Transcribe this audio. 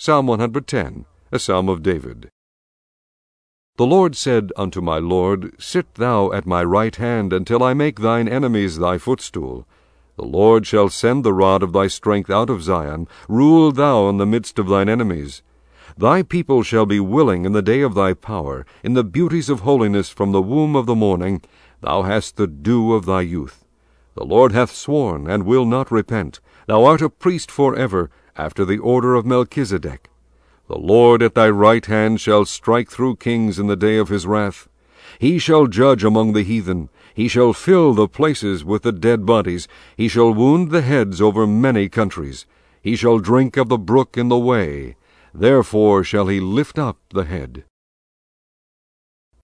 Psalm 110, a psalm of David. The Lord said unto my Lord, Sit thou at my right hand, until I make thine enemies thy footstool. The Lord shall send the rod of thy strength out of Zion. Rule thou in the midst of thine enemies. Thy people shall be willing in the day of thy power, in the beauties of holiness from the womb of the morning. Thou hast the dew of thy youth. The Lord hath sworn, and will not repent. Thou art a priest for ever, after the order of Melchizedek. The Lord at thy right hand shall strike through kings in the day of his wrath. He shall judge among the heathen. He shall fill the places with the dead bodies. He shall wound the heads over many countries. He shall drink of the brook in the way. Therefore shall he lift up the head.